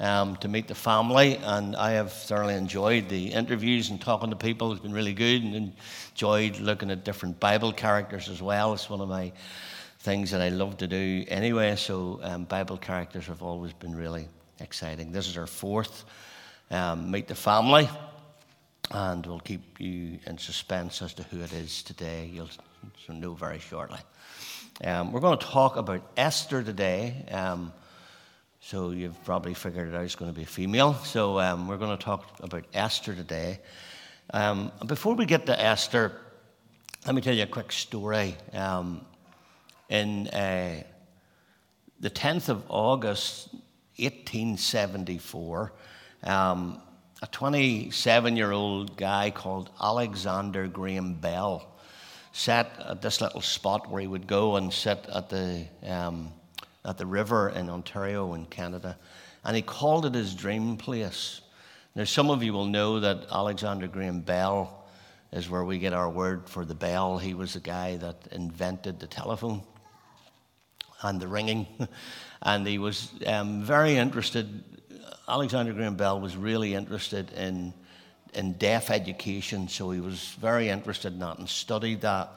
um, to meet the family, and I have thoroughly enjoyed the interviews and talking to people. It's been really good, and enjoyed looking at different Bible characters as well. It's one of my things that I love to do anyway. So um, Bible characters have always been really exciting. This is our fourth um, meet the family, and we'll keep you in suspense as to who it is today. You'll know very shortly. Um, we're going to talk about Esther today. Um, so you've probably figured it out it's going to be a female. So um, we're going to talk about Esther today. Um, before we get to Esther, let me tell you a quick story. Um, in uh, the 10th of August, 1874, um, a 27 year old guy called Alexander Graham Bell sat at this little spot where he would go and sit at the um, at the river in Ontario in Canada, and he called it his dream place. Now, some of you will know that Alexander Graham Bell is where we get our word for the bell. He was the guy that invented the telephone and the ringing, and he was um, very interested. Alexander Graham Bell was really interested in in deaf education, so he was very interested in that and studied that.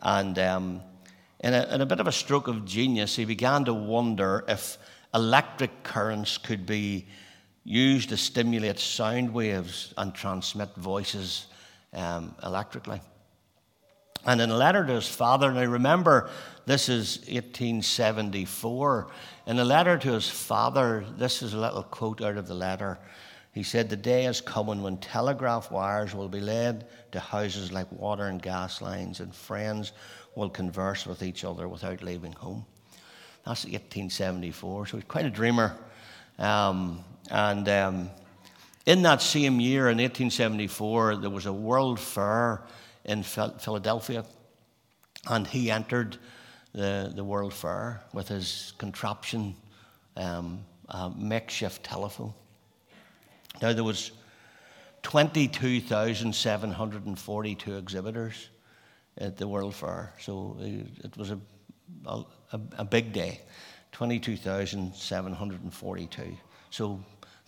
And um, in a, in a bit of a stroke of genius, he began to wonder if electric currents could be used to stimulate sound waves and transmit voices um, electrically. And in a letter to his father, now remember, this is 1874. In a letter to his father, this is a little quote out of the letter. He said, The day is coming when telegraph wires will be led to houses like water and gas lines, and friends will converse with each other without leaving home. That's 1874, so he's quite a dreamer. Um, and um, in that same year, in 1874, there was a World Fair in Philadelphia, and he entered the, the World Fair with his contraption, um, makeshift telephone. Now, there was 22,742 exhibitors at the World Fair. So it was a, a, a big day 22,742. So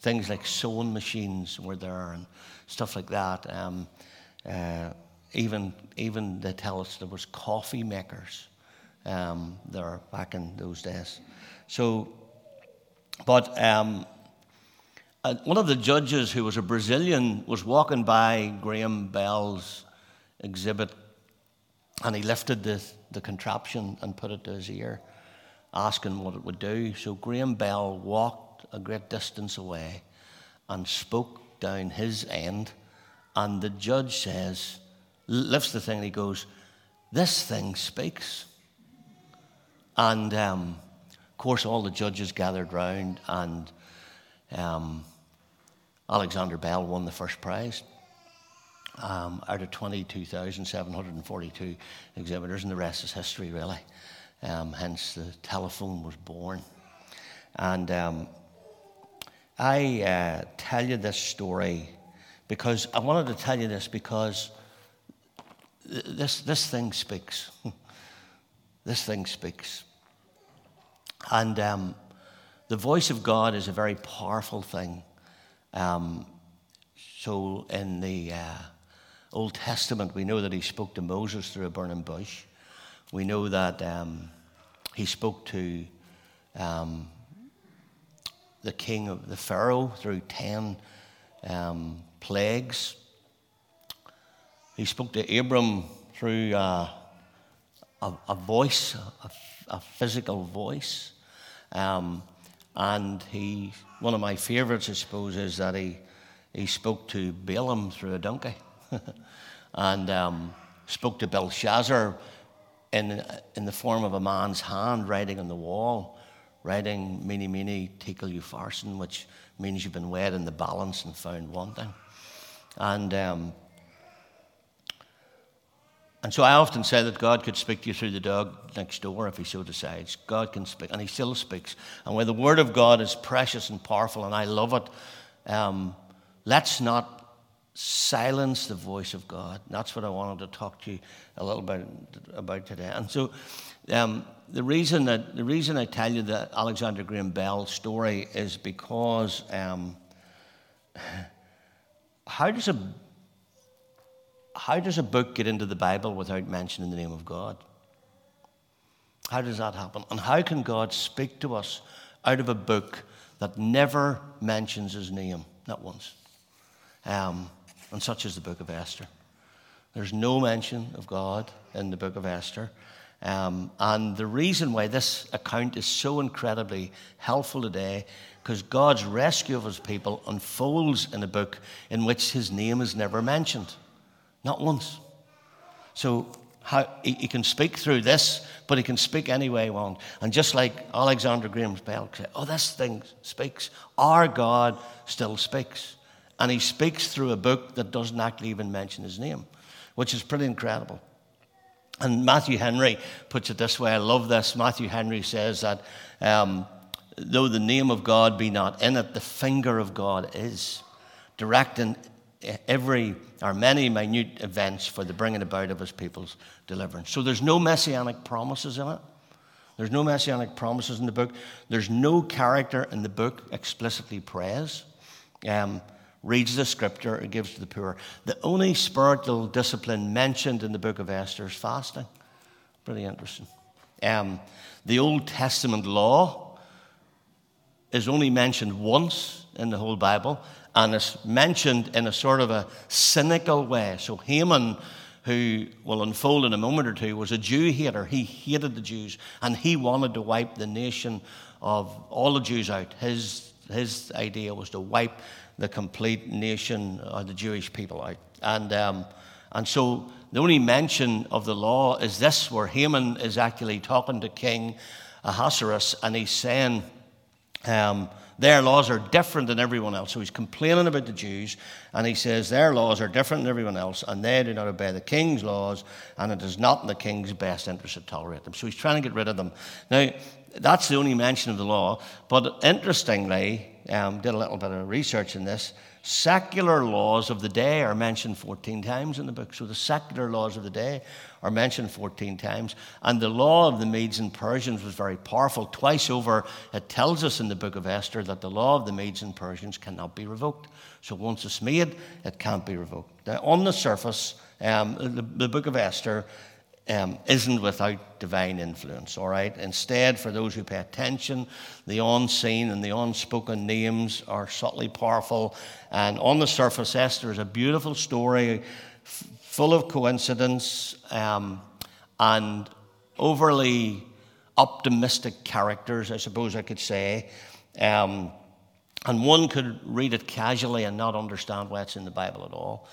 things like sewing machines were there and stuff like that. Um, uh, even, even they tell us there was coffee makers um, there back in those days. So, but um, uh, one of the judges who was a Brazilian was walking by Graham Bell's exhibit and he lifted the, the contraption and put it to his ear, asking what it would do. So Graham Bell walked a great distance away and spoke down his end. And the judge says, lifts the thing and he goes, This thing speaks. And um, of course, all the judges gathered round, and um, Alexander Bell won the first prize um, out of 22,742 exhibitors, and the rest is history, really. Um, hence, the telephone was born. And um, I uh, tell you this story because I wanted to tell you this because th- this, this thing speaks. this thing speaks. And um, the voice of God is a very powerful thing. Um, so, in the uh, Old Testament, we know that he spoke to Moses through a burning bush. We know that um, he spoke to um, the king of the Pharaoh through 10 um, plagues. He spoke to Abram through uh, a, a, voice, a, a, physical voice. Um, and he, one of my favorites, I suppose, is that he, he spoke to Balaam through a donkey. and um, spoke to Belshazzar in, in the form of a man's hand writing on the wall, writing Mene Mene You Upharsin, which means you've been weighed in the balance and found wanting. And um, and so I often say that God could speak to you through the dog next door if He so decides. God can speak, and He still speaks. And where the Word of God is precious and powerful, and I love it, um, let's not silence the voice of God. That's what I wanted to talk to you a little bit about today. And so, um, the reason that the reason I tell you the Alexander Graham Bell story is because um, how does a how does a book get into the Bible without mentioning the name of God? How does that happen? And how can God speak to us out of a book that never mentions His name, not once? Um, and such is the book of Esther. There's no mention of God in the book of Esther. Um, and the reason why this account is so incredibly helpful today, because God's rescue of his people unfolds in a book in which his name is never mentioned. Not once. So how, he, he, can speak through this, but he can speak any way he wants. And just like Alexander Graham Bell said, oh, this thing speaks. Our God still speaks. And he speaks through a book that doesn't actually even mention his name, which is pretty incredible. And Matthew Henry puts it this way I love this. Matthew Henry says that um, though the name of God be not in it, the finger of God is, directing every or many minute events for the bringing about of his people's deliverance. So there's no messianic promises in it. There's no messianic promises in the book. There's no character in the book explicitly prays. Um, reads the scripture and gives to the poor. The only spiritual discipline mentioned in the book of Esther is fasting. Pretty interesting. Um, the Old Testament law is only mentioned once in the whole Bible, and it's mentioned in a sort of a cynical way. So Haman, who will unfold in a moment or two, was a Jew hater. He hated the Jews, and he wanted to wipe the nation of all the Jews out. His, his idea was to wipe the complete nation of the Jewish people out. And, um, and so the only mention of the law is this, where Haman is actually talking to King Ahasuerus and he's saying, um, their laws are different than everyone else. So he's complaining about the Jews, and he says their laws are different than everyone else, and they do not obey the king's laws, and it is not in the king's best interest to tolerate them. So he's trying to get rid of them. Now, that's the only mention of the law, but interestingly, um, did a little bit of research in this. Secular laws of the day are mentioned 14 times in the book. So the secular laws of the day are mentioned 14 times. And the law of the Medes and Persians was very powerful. Twice over, it tells us in the book of Esther that the law of the Medes and Persians cannot be revoked. So once it's made, it can't be revoked. Now, on the surface, um, the, the book of Esther um, isn't without divine influence, all right? Instead, for those who pay attention, the unseen and the unspoken names are subtly powerful. And on the surface, Esther is a beautiful story f- full of coincidence um, and overly optimistic characters, I suppose I could say. Um, and one could read it casually and not understand why it's in the Bible at all.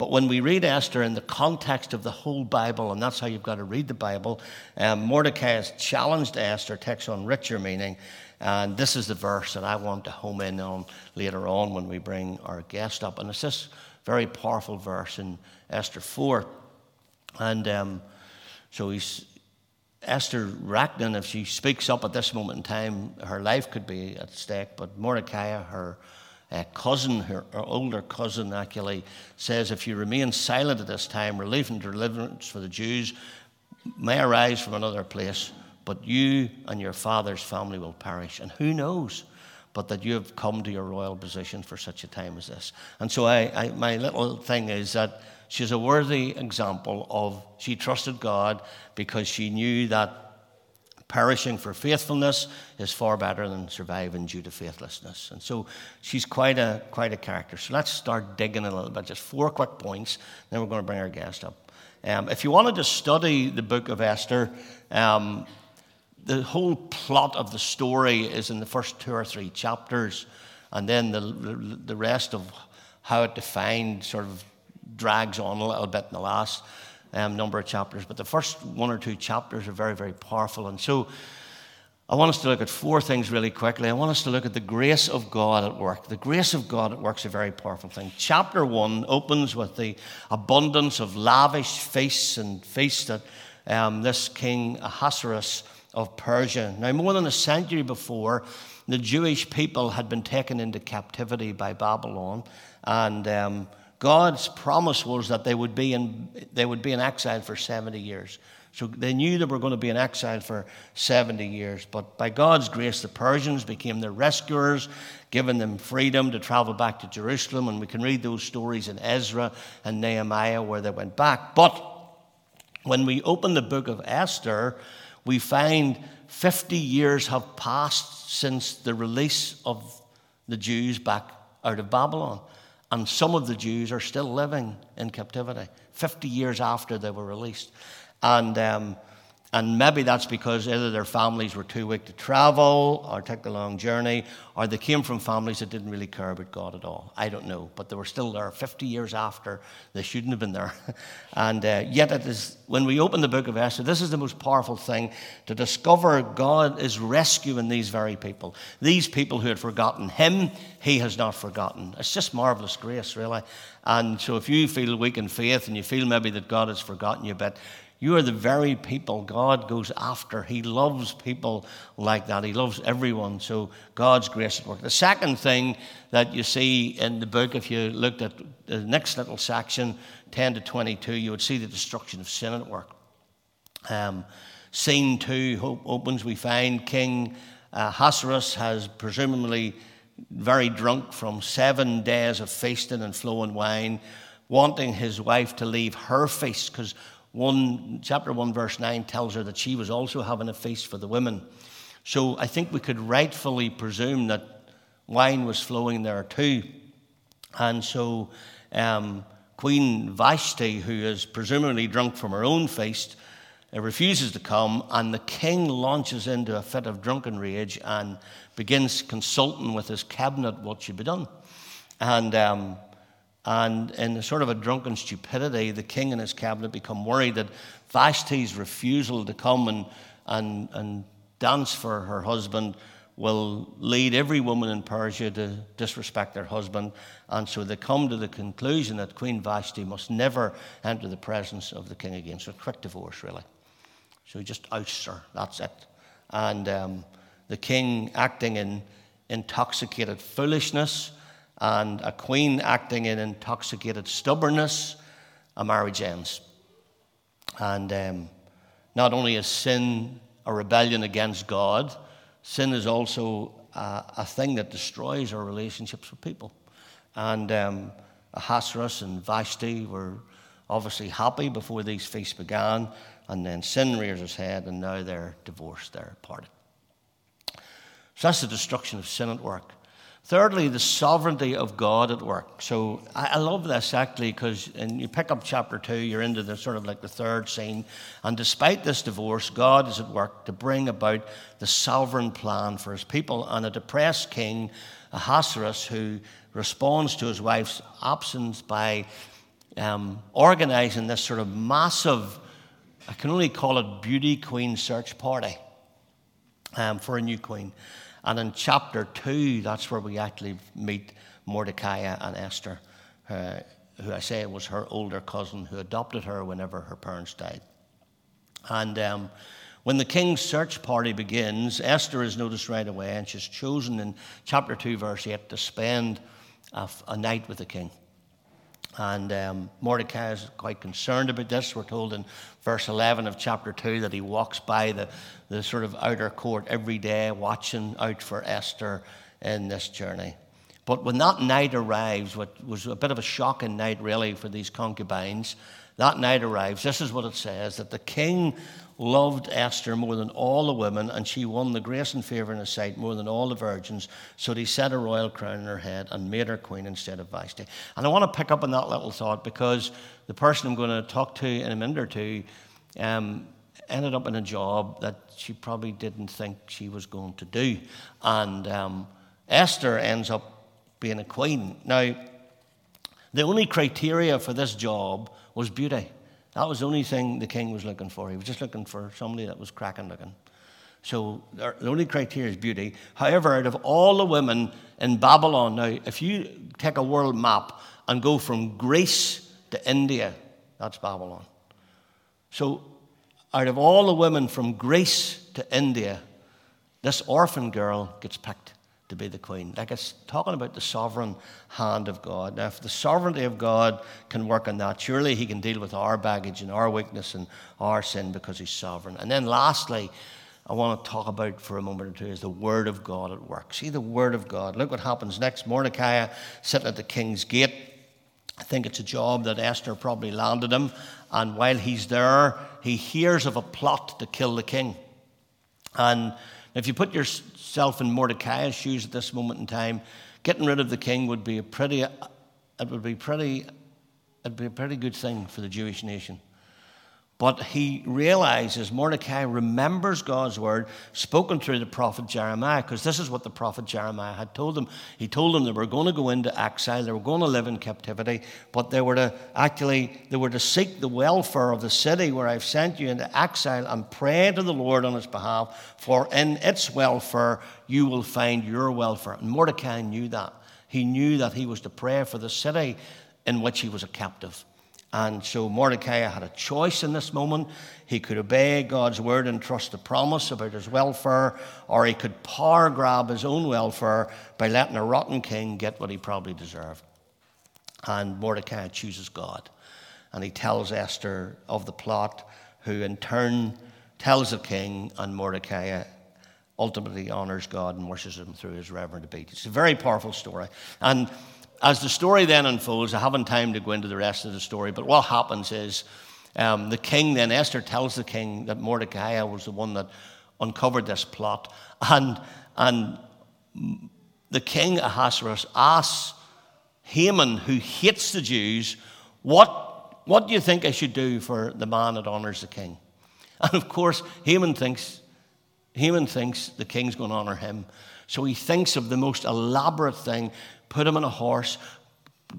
But when we read Esther in the context of the whole Bible, and that's how you've got to read the Bible, um, Mordecai has challenged Esther, takes on richer meaning. And this is the verse that I want to home in on later on when we bring our guest up. And it's this very powerful verse in Esther 4. And um, so he's, Esther reckoning if she speaks up at this moment in time, her life could be at stake. But Mordecai, her uh, cousin, her, her, older cousin, actually says, If you remain silent at this time, relief and deliverance for the Jews may arise from another place, but you and your father's family will perish. And who knows? But that you have come to your royal position for such a time as this. And so, I, I, my little thing is that she's a worthy example of she trusted God because she knew that perishing for faithfulness is far better than surviving due to faithlessness. And so she's quite a, quite a character. So let's start digging a little bit. Just four quick points, then we're going to bring our guest up. Um, if you wanted to study the book of Esther, um, the whole plot of the story is in the first two or three chapters, and then the, the rest of how it defined sort of drags on a little bit in the last um, number of chapters, but the first one or two chapters are very, very powerful. And so I want us to look at four things really quickly. I want us to look at the grace of God at work. The grace of God at work is a very powerful thing. Chapter one opens with the abundance of lavish feasts and feasts that um, this king Ahasuerus of Persia. Now, more than a century before, the Jewish people had been taken into captivity by Babylon, and um, God's promise was that they would be in they would be in exile for seventy years. So they knew they were going to be in exile for 70 years. But by God's grace, the Persians became their rescuers, giving them freedom to travel back to Jerusalem. And we can read those stories in Ezra and Nehemiah where they went back. But when we open the book of Esther, we find 50 years have passed since the release of the Jews back out of Babylon. And some of the Jews are still living in captivity, 50 years after they were released. And, um, and maybe that's because either their families were too weak to travel or take the long journey, or they came from families that didn't really care about God at all. I don't know. But they were still there 50 years after they shouldn't have been there. and uh, yet, it is, when we open the book of Esther, this is the most powerful thing to discover God is rescuing these very people. These people who had forgotten Him, He has not forgotten. It's just marvelous grace, really. And so, if you feel weak in faith and you feel maybe that God has forgotten you a bit, you are the very people God goes after. He loves people like that. He loves everyone. So God's grace at work. The second thing that you see in the book, if you looked at the next little section, 10 to 22, you would see the destruction of sin at work. Um, scene two opens, we find King uh, has presumably very drunk from seven days of feasting and flowing wine, wanting his wife to leave her feast because 1, chapter 1, verse 9 tells her that she was also having a feast for the women. So I think we could rightfully presume that wine was flowing there too. And so um, Queen Vashti, who is presumably drunk from her own feast, uh, refuses to come, and the king launches into a fit of drunken rage and begins consulting with his cabinet what should be done. And um, and in a sort of a drunken stupidity, the king and his cabinet become worried that Vashti's refusal to come and, and, and dance for her husband will lead every woman in Persia to disrespect their husband. And so they come to the conclusion that Queen Vashti must never enter the presence of the king again. So, quick divorce, really. So just ousts her. That's it. And um, the king, acting in intoxicated foolishness, and a queen acting in intoxicated stubbornness, a marriage ends. And um, not only is sin a rebellion against God, sin is also a, a thing that destroys our relationships with people. And um, Ahasuerus and Vashti were obviously happy before these feasts began, and then sin rears its head, and now they're divorced, they're parted. So that's the destruction of sin at work. Thirdly, the sovereignty of God at work. So I, love this actually because, and you pick up chapter two, you're into the sort of like the third scene. And despite this divorce, God is at work to bring about the sovereign plan for his people. And a depressed king, Ahasuerus, who responds to his wife's absence by um, organizing this sort of massive, I can only call it beauty queen search party um, for a new queen. And in chapter 2, that's where we actually meet Mordecai and Esther, uh, who I say was her older cousin who adopted her whenever her parents died. And um, when the king's search party begins, Esther is noticed right away, and she's chosen in chapter 2, verse 8, to spend a, a night with the king. And um, Mordecai is quite concerned about this. We're told in verse 11 of chapter 2 that he walks by the, the sort of outer court every day, watching out for Esther in this journey. But when that night arrives, what was a bit of a shocking night, really, for these concubines, that night arrives. This is what it says that the king loved Esther more than all the women, and she won the grace and favor in his sight more than all the virgins. So he set a royal crown on her head and made her queen instead of Vashti. And I want to pick up on that little thought because the person I'm going to talk to in a minute or two um, ended up in a job that she probably didn't think she was going to do. And um, Esther ends up being a queen. Now, the only criteria for this job was beauty. That was the only thing the king was looking for. He was just looking for somebody that was cracking looking. So the only criteria is beauty. However, out of all the women in Babylon, now, if you take a world map and go from Greece to India, that's Babylon. So, out of all the women from Greece to India, this orphan girl gets picked to be the queen. Like it's talking about the sovereign hand of God. Now, if the sovereignty of God can work on that, surely He can deal with our baggage and our weakness and our sin because He's sovereign. And then, lastly, I want to talk about for a moment or two is the Word of God at work. See the Word of God. Look what happens next. Mordecai sitting at the king's gate. I think it's a job that Esther probably landed him. And while he's there, he hears of a plot to kill the king. And if you put yourself in Mordecai's shoes at this moment in time, getting rid of the king would be a pretty, it would be pretty, it'd be a pretty good thing for the Jewish nation. But he realizes, Mordecai remembers God's word spoken through the prophet Jeremiah, because this is what the prophet Jeremiah had told them. He told them they were going to go into exile, they were going to live in captivity, but they were to actually they were to seek the welfare of the city where I've sent you into exile and pray to the Lord on its behalf, for in its welfare you will find your welfare. And Mordecai knew that. He knew that he was to pray for the city in which he was a captive. And so Mordecai had a choice in this moment. He could obey God's word and trust the promise about his welfare, or he could power grab his own welfare by letting a rotten king get what he probably deserved. And Mordecai chooses God. And he tells Esther of the plot, who in turn tells the king, and Mordecai ultimately honors God and worships him through his reverent obedience. It's a very powerful story. And as the story then unfolds, I haven't time to go into the rest of the story, but what happens is um, the king then, Esther tells the king that Mordecai was the one that uncovered this plot. And, and the king Ahasuerus asks Haman, who hates the Jews, what, what do you think I should do for the man that honors the king? And of course, Haman thinks, Haman thinks the king's going to honor him. So he thinks of the most elaborate thing put him on a horse,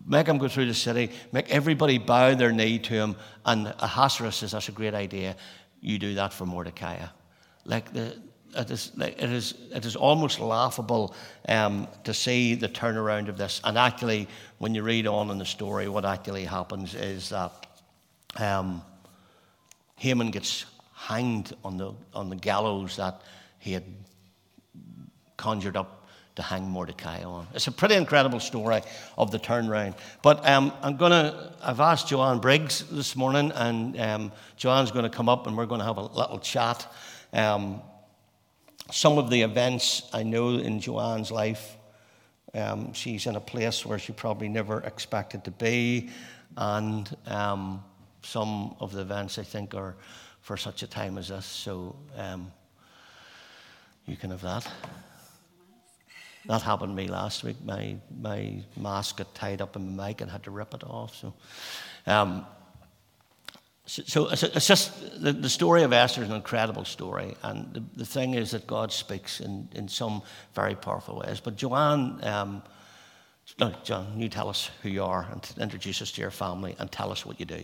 make him go through the city, make everybody bow their knee to him. And Ahasuerus says, That's a great idea. You do that for Mordecai. Like the, it is, it is, it is almost laughable um, to see the turnaround of this. And actually, when you read on in the story, what actually happens is that um, Haman gets hanged on the, on the gallows that he had conjured up to hang Mordecai on. It's a pretty incredible story of the turnaround. But um, I'm going to, I've asked Joanne Briggs this morning, and um, Joanne's going to come up and we're going to have a little chat. Um, some of the events I know in Joanne's life, um, she's in a place where she probably never expected to be, and um, some of the events I think are for such a time as this. So um, you can have that. That happened to me last week. My, my mask got tied up in my mic and had to rip it off. So, um, so, so, it's just the, the, story of Esther is an incredible story. And the, the thing is that God speaks in, in some very powerful ways. But Joanne, um, no, John, you tell us who you are and introduce us to your family and tell us what you do.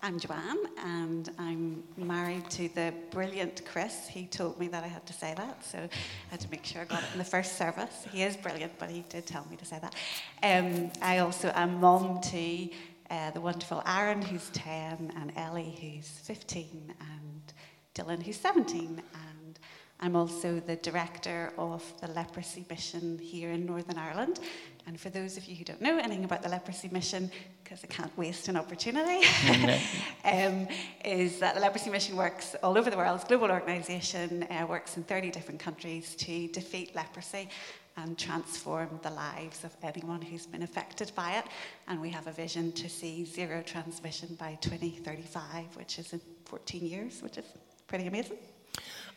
I'm Joanne, and I'm married to the brilliant Chris. He told me that I had to say that, so I had to make sure I got it in the first service. He is brilliant, but he did tell me to say that. Um, I also am mum to uh, the wonderful Aaron, who's 10, and Ellie, who's 15, and Dylan, who's 17. And I'm also the director of the leprosy mission here in Northern Ireland. And for those of you who don't know anything about the leprosy mission, because I can't waste an opportunity, um, is that the leprosy mission works all over the world. It's a global organisation, uh, works in 30 different countries to defeat leprosy and transform the lives of anyone who's been affected by it. And we have a vision to see zero transmission by 2035, which is in 14 years, which is pretty amazing.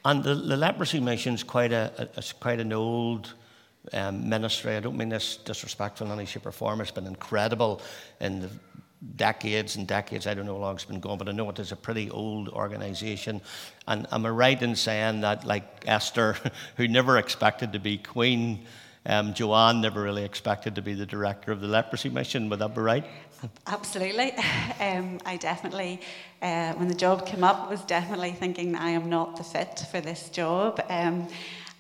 And the, the leprosy mission is quite, a, a, quite an old um, ministry. I don't mean this disrespectful in any shape or form. It's been incredible in the decades and decades. I don't know how long it's been going, but I know it is a pretty old organization. And am I right in saying that, like Esther, who never expected to be queen, Um, Joanne never really expected to be the director of the leprosy mission. Would that be right? Absolutely. Um, I definitely, uh, when the job came up, was definitely thinking I am not the fit for this job. Um,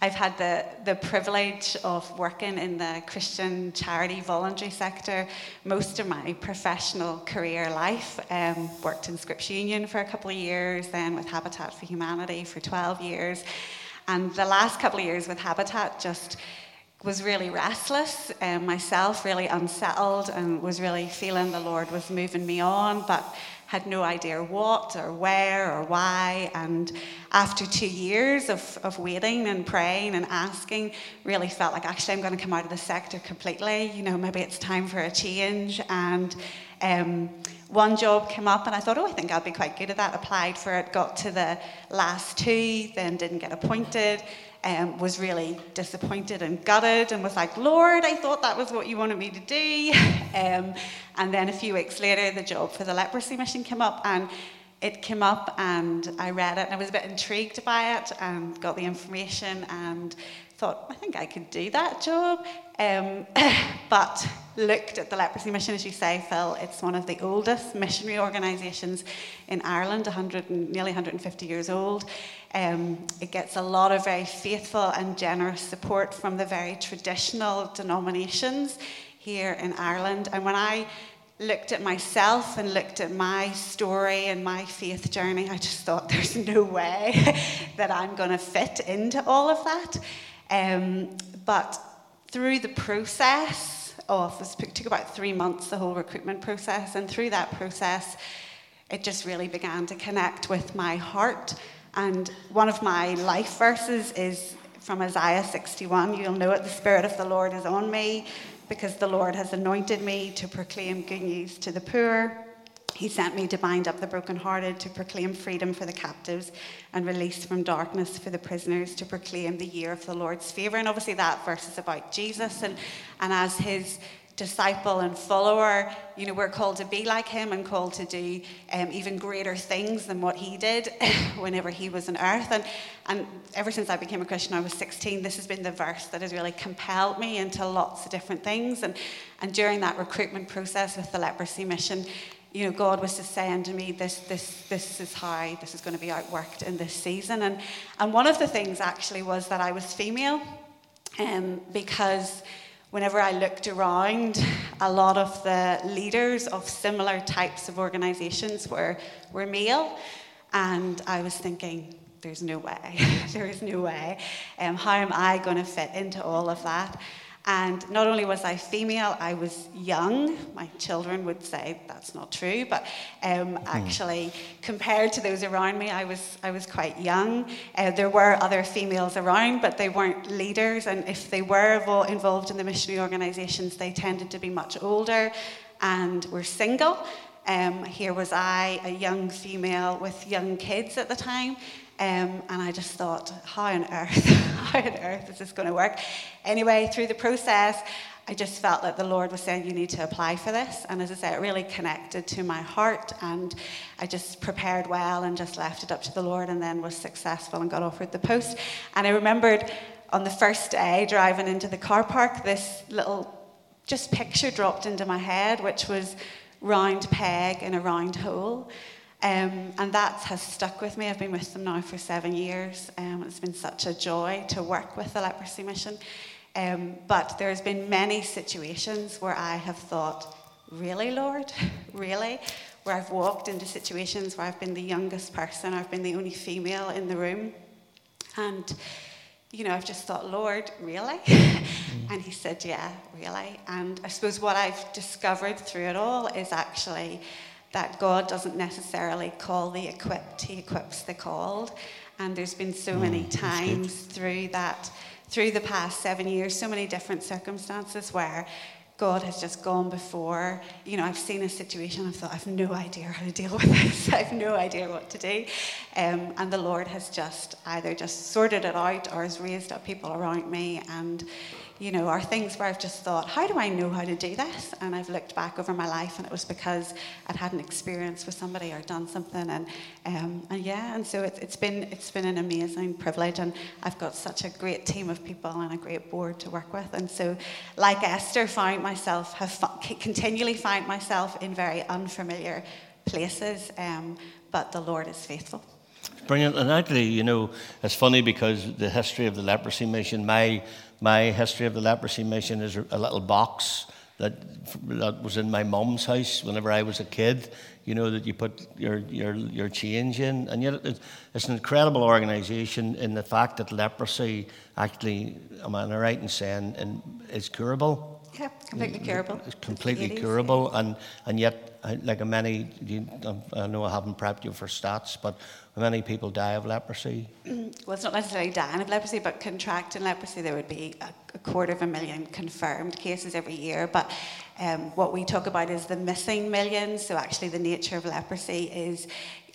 I've had the, the privilege of working in the Christian charity voluntary sector most of my professional career life. Um, worked in Scripture Union for a couple of years, then with Habitat for Humanity for 12 years. And the last couple of years with Habitat just was really restless, and myself really unsettled, and was really feeling the Lord was moving me on, but had no idea what or where or why. And after two years of, of waiting and praying and asking, really felt like actually I'm going to come out of the sector completely. You know, maybe it's time for a change. And um, one job came up, and I thought, oh, I think I'll be quite good at that. Applied for it, got to the last two, then didn't get appointed um, was really disappointed and gutted and was like, Lord, I thought that was what you wanted me to do. Um, and then a few weeks later, the job for the leprosy mission came up, and it came up, and I read it, and I was a bit intrigued by it, and got the information, and thought, I think I could do that job. Um, but looked at the leprosy mission, as you say, Phil, it's one of the oldest missionary organisations in Ireland, 100 and, nearly 150 years old. Um, it gets a lot of very faithful and generous support from the very traditional denominations here in Ireland. And when I looked at myself and looked at my story and my faith journey, I just thought there's no way that I'm going to fit into all of that. Um, but through the process of, it took about three months, the whole recruitment process, and through that process, it just really began to connect with my heart and one of my life verses is from Isaiah 61. You'll know it the Spirit of the Lord is on me because the Lord has anointed me to proclaim good news to the poor. He sent me to bind up the brokenhearted, to proclaim freedom for the captives and release from darkness for the prisoners, to proclaim the year of the Lord's favour. And obviously, that verse is about Jesus. And, and as his disciple and follower, you know, we're called to be like him and called to do um, even greater things than what he did whenever he was on earth. And, and ever since I became a Christian, I was 16, this has been the verse that has really compelled me into lots of different things. And, and during that recruitment process with the leprosy mission, you know, God was just saying to me, this, this, this is how this is going to be outworked in this season. And, and one of the things actually was that I was female um, because whenever I looked around, a lot of the leaders of similar types of organizations were, were male. And I was thinking, there's no way, there is no way. Um, how am I going to fit into all of that? And not only was I female, I was young. My children would say that's not true, but um, hmm. actually, compared to those around me, I was, I was quite young. Uh, there were other females around, but they weren't leaders. And if they were involved in the missionary organisations, they tended to be much older and were single. Um, here was I, a young female with young kids at the time, um, and I just thought, how on earth, how on earth is this going to work? Anyway, through the process, I just felt that the Lord was saying, You need to apply for this. And as I say, it really connected to my heart. And I just prepared well and just left it up to the Lord and then was successful and got offered the post. And I remembered on the first day driving into the car park, this little just picture dropped into my head, which was round peg in a round hole. Um, and that has stuck with me. I've been with them now for seven years. Um, it's been such a joy to work with the leprosy mission. Um, but there's been many situations where I have thought, really, Lord? really? Where I've walked into situations where I've been the youngest person, I've been the only female in the room. And, you know, I've just thought, Lord, really? and he said, yeah, really. And I suppose what I've discovered through it all is actually that God doesn't necessarily call the equipped, He equips the called. And there's been so many mm, times through that, through the past seven years, so many different circumstances where God has just gone before. You know, I've seen a situation, I've thought, I've no idea how to deal with this. I've no idea what to do. Um, and the Lord has just either just sorted it out or has raised up people around me and you know, are things where I've just thought, how do I know how to do this? And I've looked back over my life, and it was because I'd had an experience with somebody or done something, and um, and yeah, and so it, it's been it's been an amazing privilege, and I've got such a great team of people and a great board to work with, and so like Esther, found myself have continually find myself in very unfamiliar places, um, but the Lord is faithful. Brilliant. And actually, you know, it's funny because the history of the leprosy mission, my, my history of the leprosy mission is a little box that, that was in my mum's house whenever I was a kid, you know, that you put your, your, your change in. And yet it's an incredible organization in the fact that leprosy actually, am I right in saying, is curable? Yeah, completely curable. It's completely curable, and, and yet, like many, you, I know I haven't prepped you for stats, but many people die of leprosy? Well, it's not necessarily dying of leprosy, but contracting leprosy, there would be a, a quarter of a million confirmed cases every year. But um, what we talk about is the missing millions. So, actually, the nature of leprosy is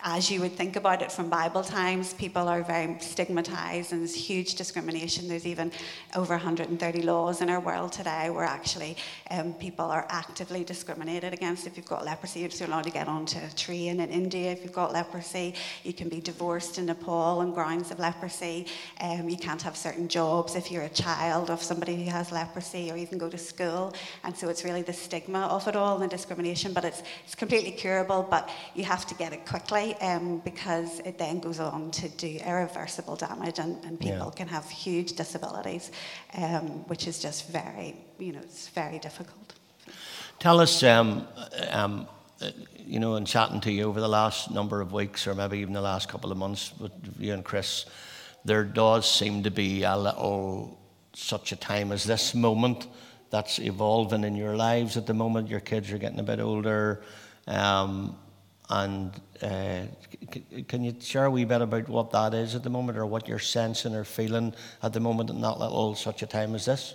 as you would think about it from Bible times, people are very stigmatized and there's huge discrimination. There's even over 130 laws in our world today where actually um, people are actively discriminated against. If you've got leprosy, you're not allowed to get onto a train in India. If you've got leprosy, you can be divorced in Nepal on grounds of leprosy. Um, you can't have certain jobs if you're a child of somebody who has leprosy or even go to school. And so it's really the stigma of it all and the discrimination. But it's, it's completely curable, but you have to get it quickly um, because it then goes on to do irreversible damage and, and people yeah. can have huge disabilities, um, which is just very, you know, it's very difficult. Tell us, um, um, you know, in chatting to you over the last number of weeks or maybe even the last couple of months with you and Chris, there does seem to be a little such a time as this moment that's evolving in your lives at the moment. Your kids are getting a bit older. Um, and uh, c- can you share a wee bit about what that is at the moment or what you're sensing or feeling at the moment in that little such a time as this?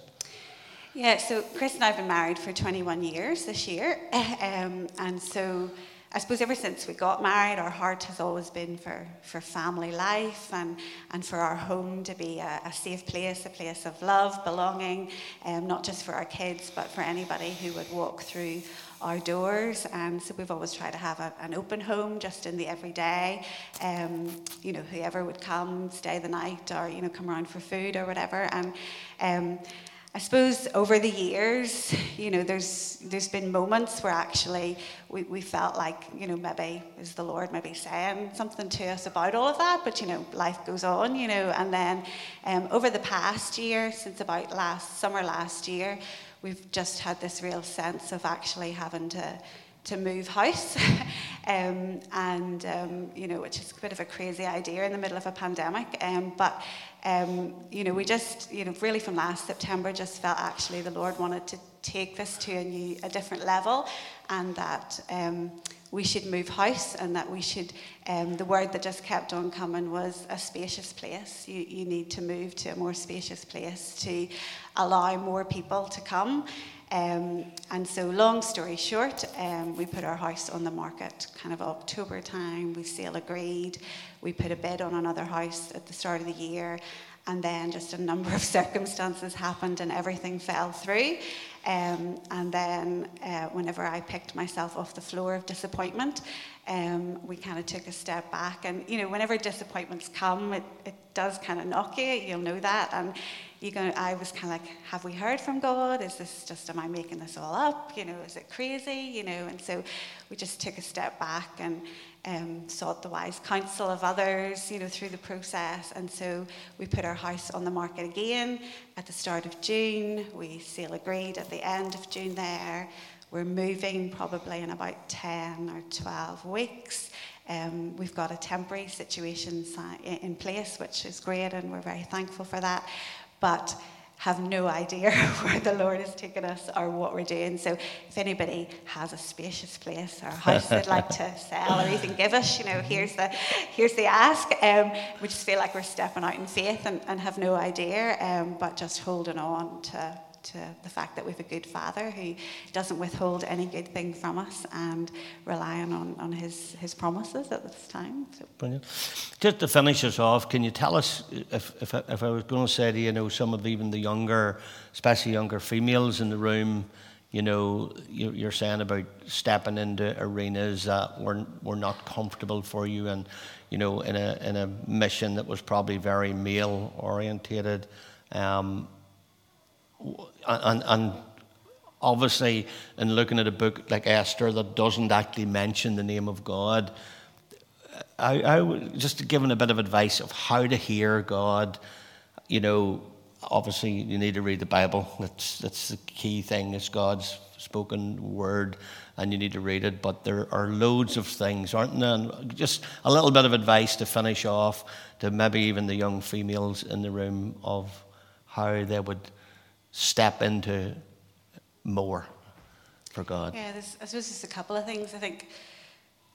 Yeah, so Chris and I have been married for 21 years this year. Um, and so I suppose ever since we got married, our heart has always been for, for family life and, and for our home to be a, a safe place, a place of love, belonging, um, not just for our kids, but for anybody who would walk through our doors. And so we've always tried to have a, an open home just in the everyday. Um, you know, whoever would come, stay the night, or, you know, come around for food or whatever. And um, I suppose over the years, you know, there's there's been moments where actually we, we felt like, you know, maybe is the Lord maybe saying something to us about all of that, but you know, life goes on, you know, and then um, over the past year, since about last summer last year, we've just had this real sense of actually having to to move house, um, and um, you know, which is a bit of a crazy idea in the middle of a pandemic. Um, but um, you know, we just, you know, really from last September, just felt actually the Lord wanted to take this to a new, a different level, and that um, we should move house, and that we should. Um, the word that just kept on coming was a spacious place. You, you need to move to a more spacious place to allow more people to come. Um, and so, long story short, um, we put our house on the market kind of October time. We sale agreed. We put a bid on another house at the start of the year. And then just a number of circumstances happened and everything fell through. Um, and then, uh, whenever I picked myself off the floor of disappointment, um, we kind of took a step back. And, you know, whenever disappointments come, it, it does kind of knock you, you'll know that. And you go, I was kind of like, have we heard from God? Is this just, am I making this all up? You know, is it crazy? You know, and so we just took a step back and um, sought the wise counsel of others, you know, through the process. And so we put our house on the market again at the start of June. We sale agreed at the end of June there. We're moving probably in about 10 or 12 weeks. Um, we've got a temporary situation in place, which is great, and we're very thankful for that. But have no idea where the Lord has taken us or what we're doing. So if anybody has a spacious place or a house they'd like to sell or even give us, you know, here's the here's the ask. Um, we just feel like we're stepping out in faith and, and have no idea, um, but just holding on to to the fact that we have a good Father who doesn't withhold any good thing from us and relying on, on his, his promises at this time. So. Brilliant. Just to finish us off, can you tell us if, if, if I was going to say to you know some of even the younger, especially younger females in the room, you know, you're saying about stepping into arenas that were, were not comfortable for you and, you know, in a, in a mission that was probably very male orientated. Um, and, and obviously, in looking at a book like Esther that doesn't actually mention the name of God, I, I just giving a bit of advice of how to hear God. You know, obviously, you need to read the Bible. That's that's the key thing. It's God's spoken word, and you need to read it. But there are loads of things, aren't there? And just a little bit of advice to finish off to maybe even the young females in the room of how they would step into more for God? Yeah, I suppose there's a couple of things. I think,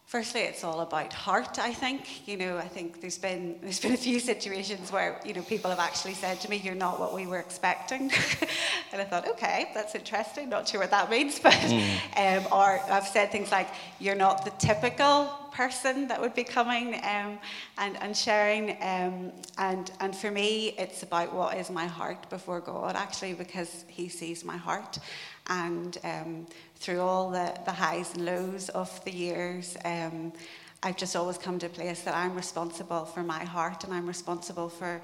firstly, it's all about heart. I think you know, I think there's been there's been a few situations where you know people have actually said to me, "You're not what we were expecting," and I thought, okay, that's interesting. Not sure what that means, but mm. um, or I've said things like, "You're not the typical." person that would be coming um, and, and sharing. Um, and, and for me, it's about what is my heart before God, actually, because He sees my heart. And um, through all the, the highs and lows of the years, um, I've just always come to a place that I'm responsible for my heart and I'm responsible for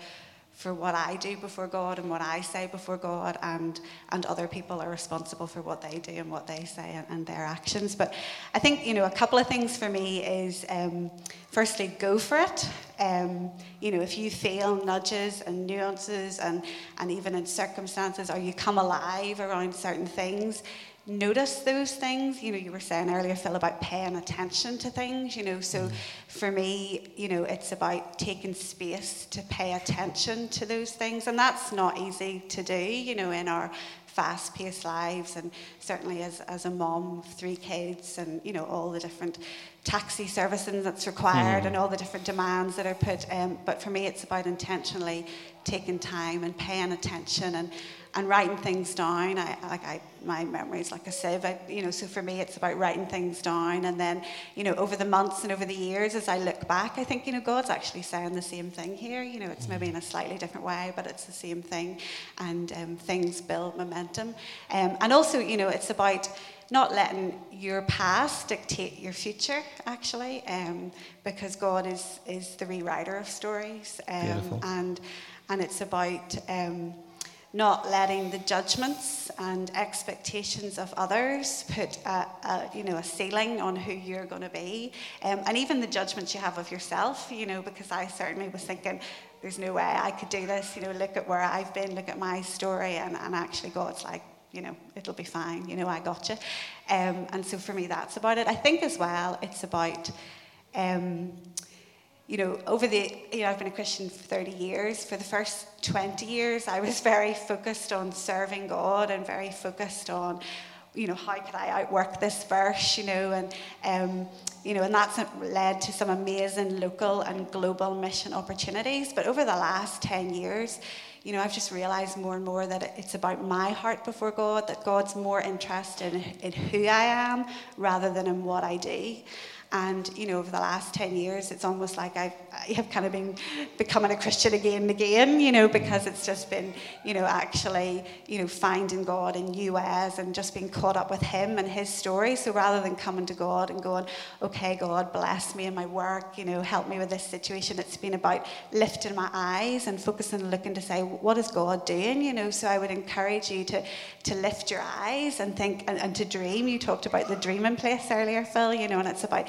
for what I do before God and what I say before God, and, and other people are responsible for what they do and what they say and, and their actions. But I think, you know, a couple of things for me is um, firstly, go for it. Um, you know, if you feel nudges and nuances and, and even in circumstances, or you come alive around certain things, notice those things. You know, you were saying earlier, Phil, about paying attention to things, you know. So mm. for me, you know, it's about taking space to pay attention to those things. And that's not easy to do, you know, in our fast paced lives and certainly as, as a mom of three kids and you know all the different taxi servicing that's required mm. and all the different demands that are put um, but for me it's about intentionally taking time and paying attention and and writing things down. I like I my memory is like a sieve. I, you know, so for me it's about writing things down, and then you know over the months and over the years as I look back, I think you know God's actually saying the same thing here. You know, it's maybe in a slightly different way, but it's the same thing, and um, things build momentum. Um, and also, you know, it's about not letting your past dictate your future, actually, um, because God is is the rewriter of stories, um, and and it's about. Not letting the judgments and expectations of others put a, a you know a ceiling on who you're going to be, um, and even the judgments you have of yourself. You know, because I certainly was thinking, there's no way I could do this. You know, look at where I've been, look at my story, and, and actually God's like, you know, it'll be fine. You know, I got you. Um, and so for me, that's about it. I think as well, it's about. Um, you know, over the, you know, I've been a Christian for 30 years. For the first 20 years, I was very focused on serving God and very focused on, you know, how could I outwork this verse, you know, and, um, you know, and that's led to some amazing local and global mission opportunities. But over the last 10 years, you know, I've just realized more and more that it's about my heart before God, that God's more interested in, in who I am rather than in what I do. And, you know, over the last 10 years, it's almost like I've, I have kind of been becoming a Christian again and again, you know, because it's just been, you know, actually, you know, finding God in new ways and just being caught up with Him and His story. So rather than coming to God and going, okay, God, bless me in my work, you know, help me with this situation, it's been about lifting my eyes and focusing and looking to say, what is God doing, you know? So I would encourage you to, to lift your eyes and think and, and to dream. You talked about the dreaming place earlier, Phil, you know, and it's about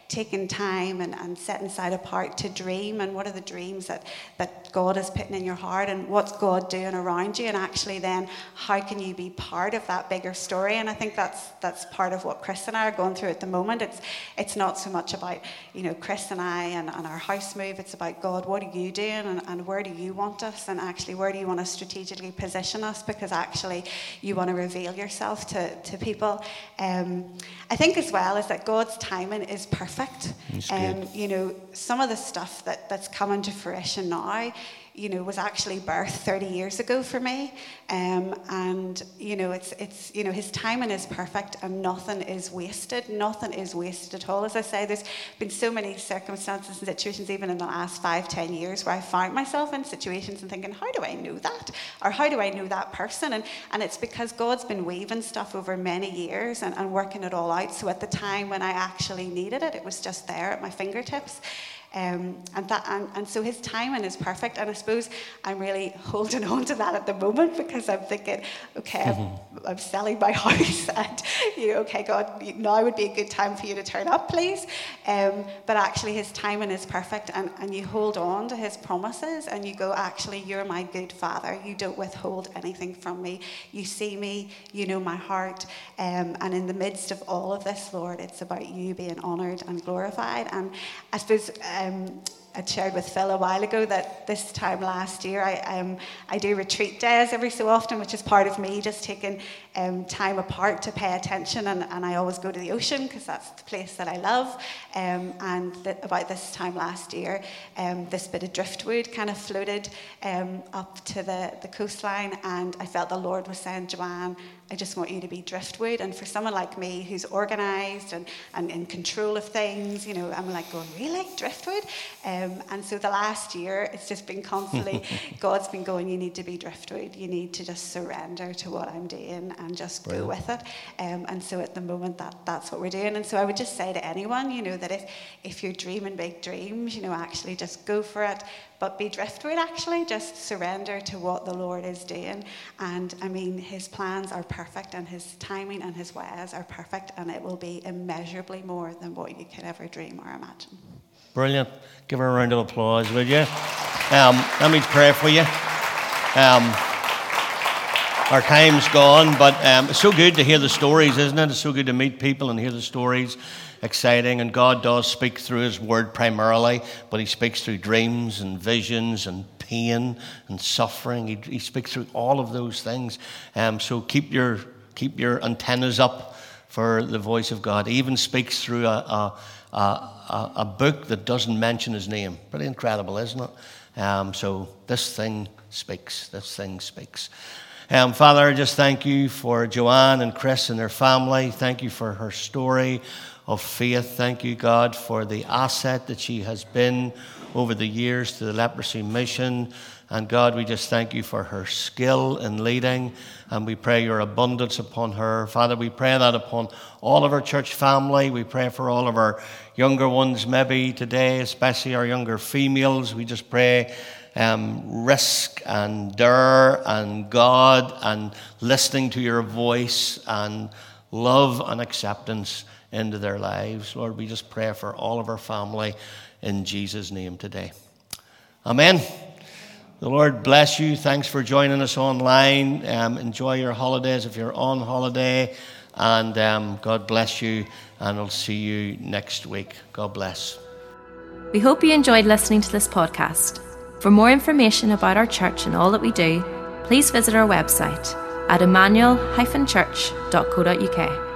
taking time and, and setting aside apart to dream and what are the dreams that, that God is putting in your heart and what's God doing around you and actually then how can you be part of that bigger story? And I think that's that's part of what Chris and I are going through at the moment. It's it's not so much about you know Chris and I and, and our house move. It's about God what are you doing and, and where do you want us and actually where do you want to strategically position us? Because actually you want to reveal yourself to, to people. Um, I think as well is that God's timing is perfect. And um, you know, some of the stuff that, that's coming to fruition now, you know, was actually birthed 30 years ago for me. Um, and, you know, it's, it's, you know, his timing is perfect and nothing is wasted. Nothing is wasted at all. As I say, there's been so many circumstances and situations, even in the last five, ten years, where I found myself in situations and thinking, how do I know that? Or how do I know that person? And, and it's because God's been weaving stuff over many years and, and working it all out. So at the time when I actually needed it, it was just there at my fingertips. Um, and, that, and, and so his timing is perfect. And I suppose I'm really holding on to that at the moment because I'm thinking, okay, mm-hmm. I'm, I'm, selling my house, and you know, okay, God, now would be a good time for you to turn up, please. Um, but actually, his timing is perfect, and, and you hold on to his promises, and you go, actually, you're my good father. You don't withhold anything from me. You see me, you know my heart. Um, and in the midst of all of this, Lord, it's about you being honoured and glorified. And I suppose um, I shared with Phil a while ago that this time last year I, um, I do retreat days every so often, which is part of me just taking um, time apart to pay attention. And, and I always go to the ocean because that's the place that I love. Um, and th- about this time last year, um, this bit of driftwood kind of floated um, up to the, the coastline. And I felt the Lord was saying, Joanne, I just want you to be driftwood. And for someone like me who's organized and, and in control of things, you know, I'm like going, really? Driftwood? Um, and so the last year, it's just been constantly, God's been going, you need to be driftwood. You need to just surrender to what I'm doing and just Brilliant. go with it. Um, and so at the moment, that, that's what we're doing. And so I would just say to anyone, you know, that if, if you're dreaming big dreams, you know, actually just go for it but be driftwood actually, just surrender to what the Lord is doing. And I mean, His plans are perfect, and His timing and His ways are perfect, and it will be immeasurably more than what you could ever dream or imagine. Brilliant. Give her a round of applause, would you? Um, let me pray for you. Um, our time's gone, but um, it's so good to hear the stories, isn't it? It's so good to meet people and hear the stories exciting. And God does speak through His Word primarily, but He speaks through dreams and visions and pain and suffering. He, he speaks through all of those things. Um, so keep your, keep your antennas up for the voice of God. He even speaks through a, a, a, a book that doesn't mention His name. Pretty incredible, isn't it? Um, so this thing speaks. This thing speaks. Um, Father, I just thank you for Joanne and Chris and their family. Thank you for her story of faith. Thank you, God, for the asset that she has been over the years to the leprosy mission. And God, we just thank you for her skill in leading, and we pray your abundance upon her. Father, we pray that upon all of our church family. We pray for all of our younger ones, maybe today, especially our younger females. We just pray um, risk and dare and God and listening to your voice and love and acceptance into their lives. Lord, we just pray for all of our family in Jesus' name today. Amen. The Lord bless you. Thanks for joining us online. Um, enjoy your holidays if you're on holiday. And um, God bless you. And I'll see you next week. God bless. We hope you enjoyed listening to this podcast. For more information about our church and all that we do, please visit our website at emmanuel-church.co.uk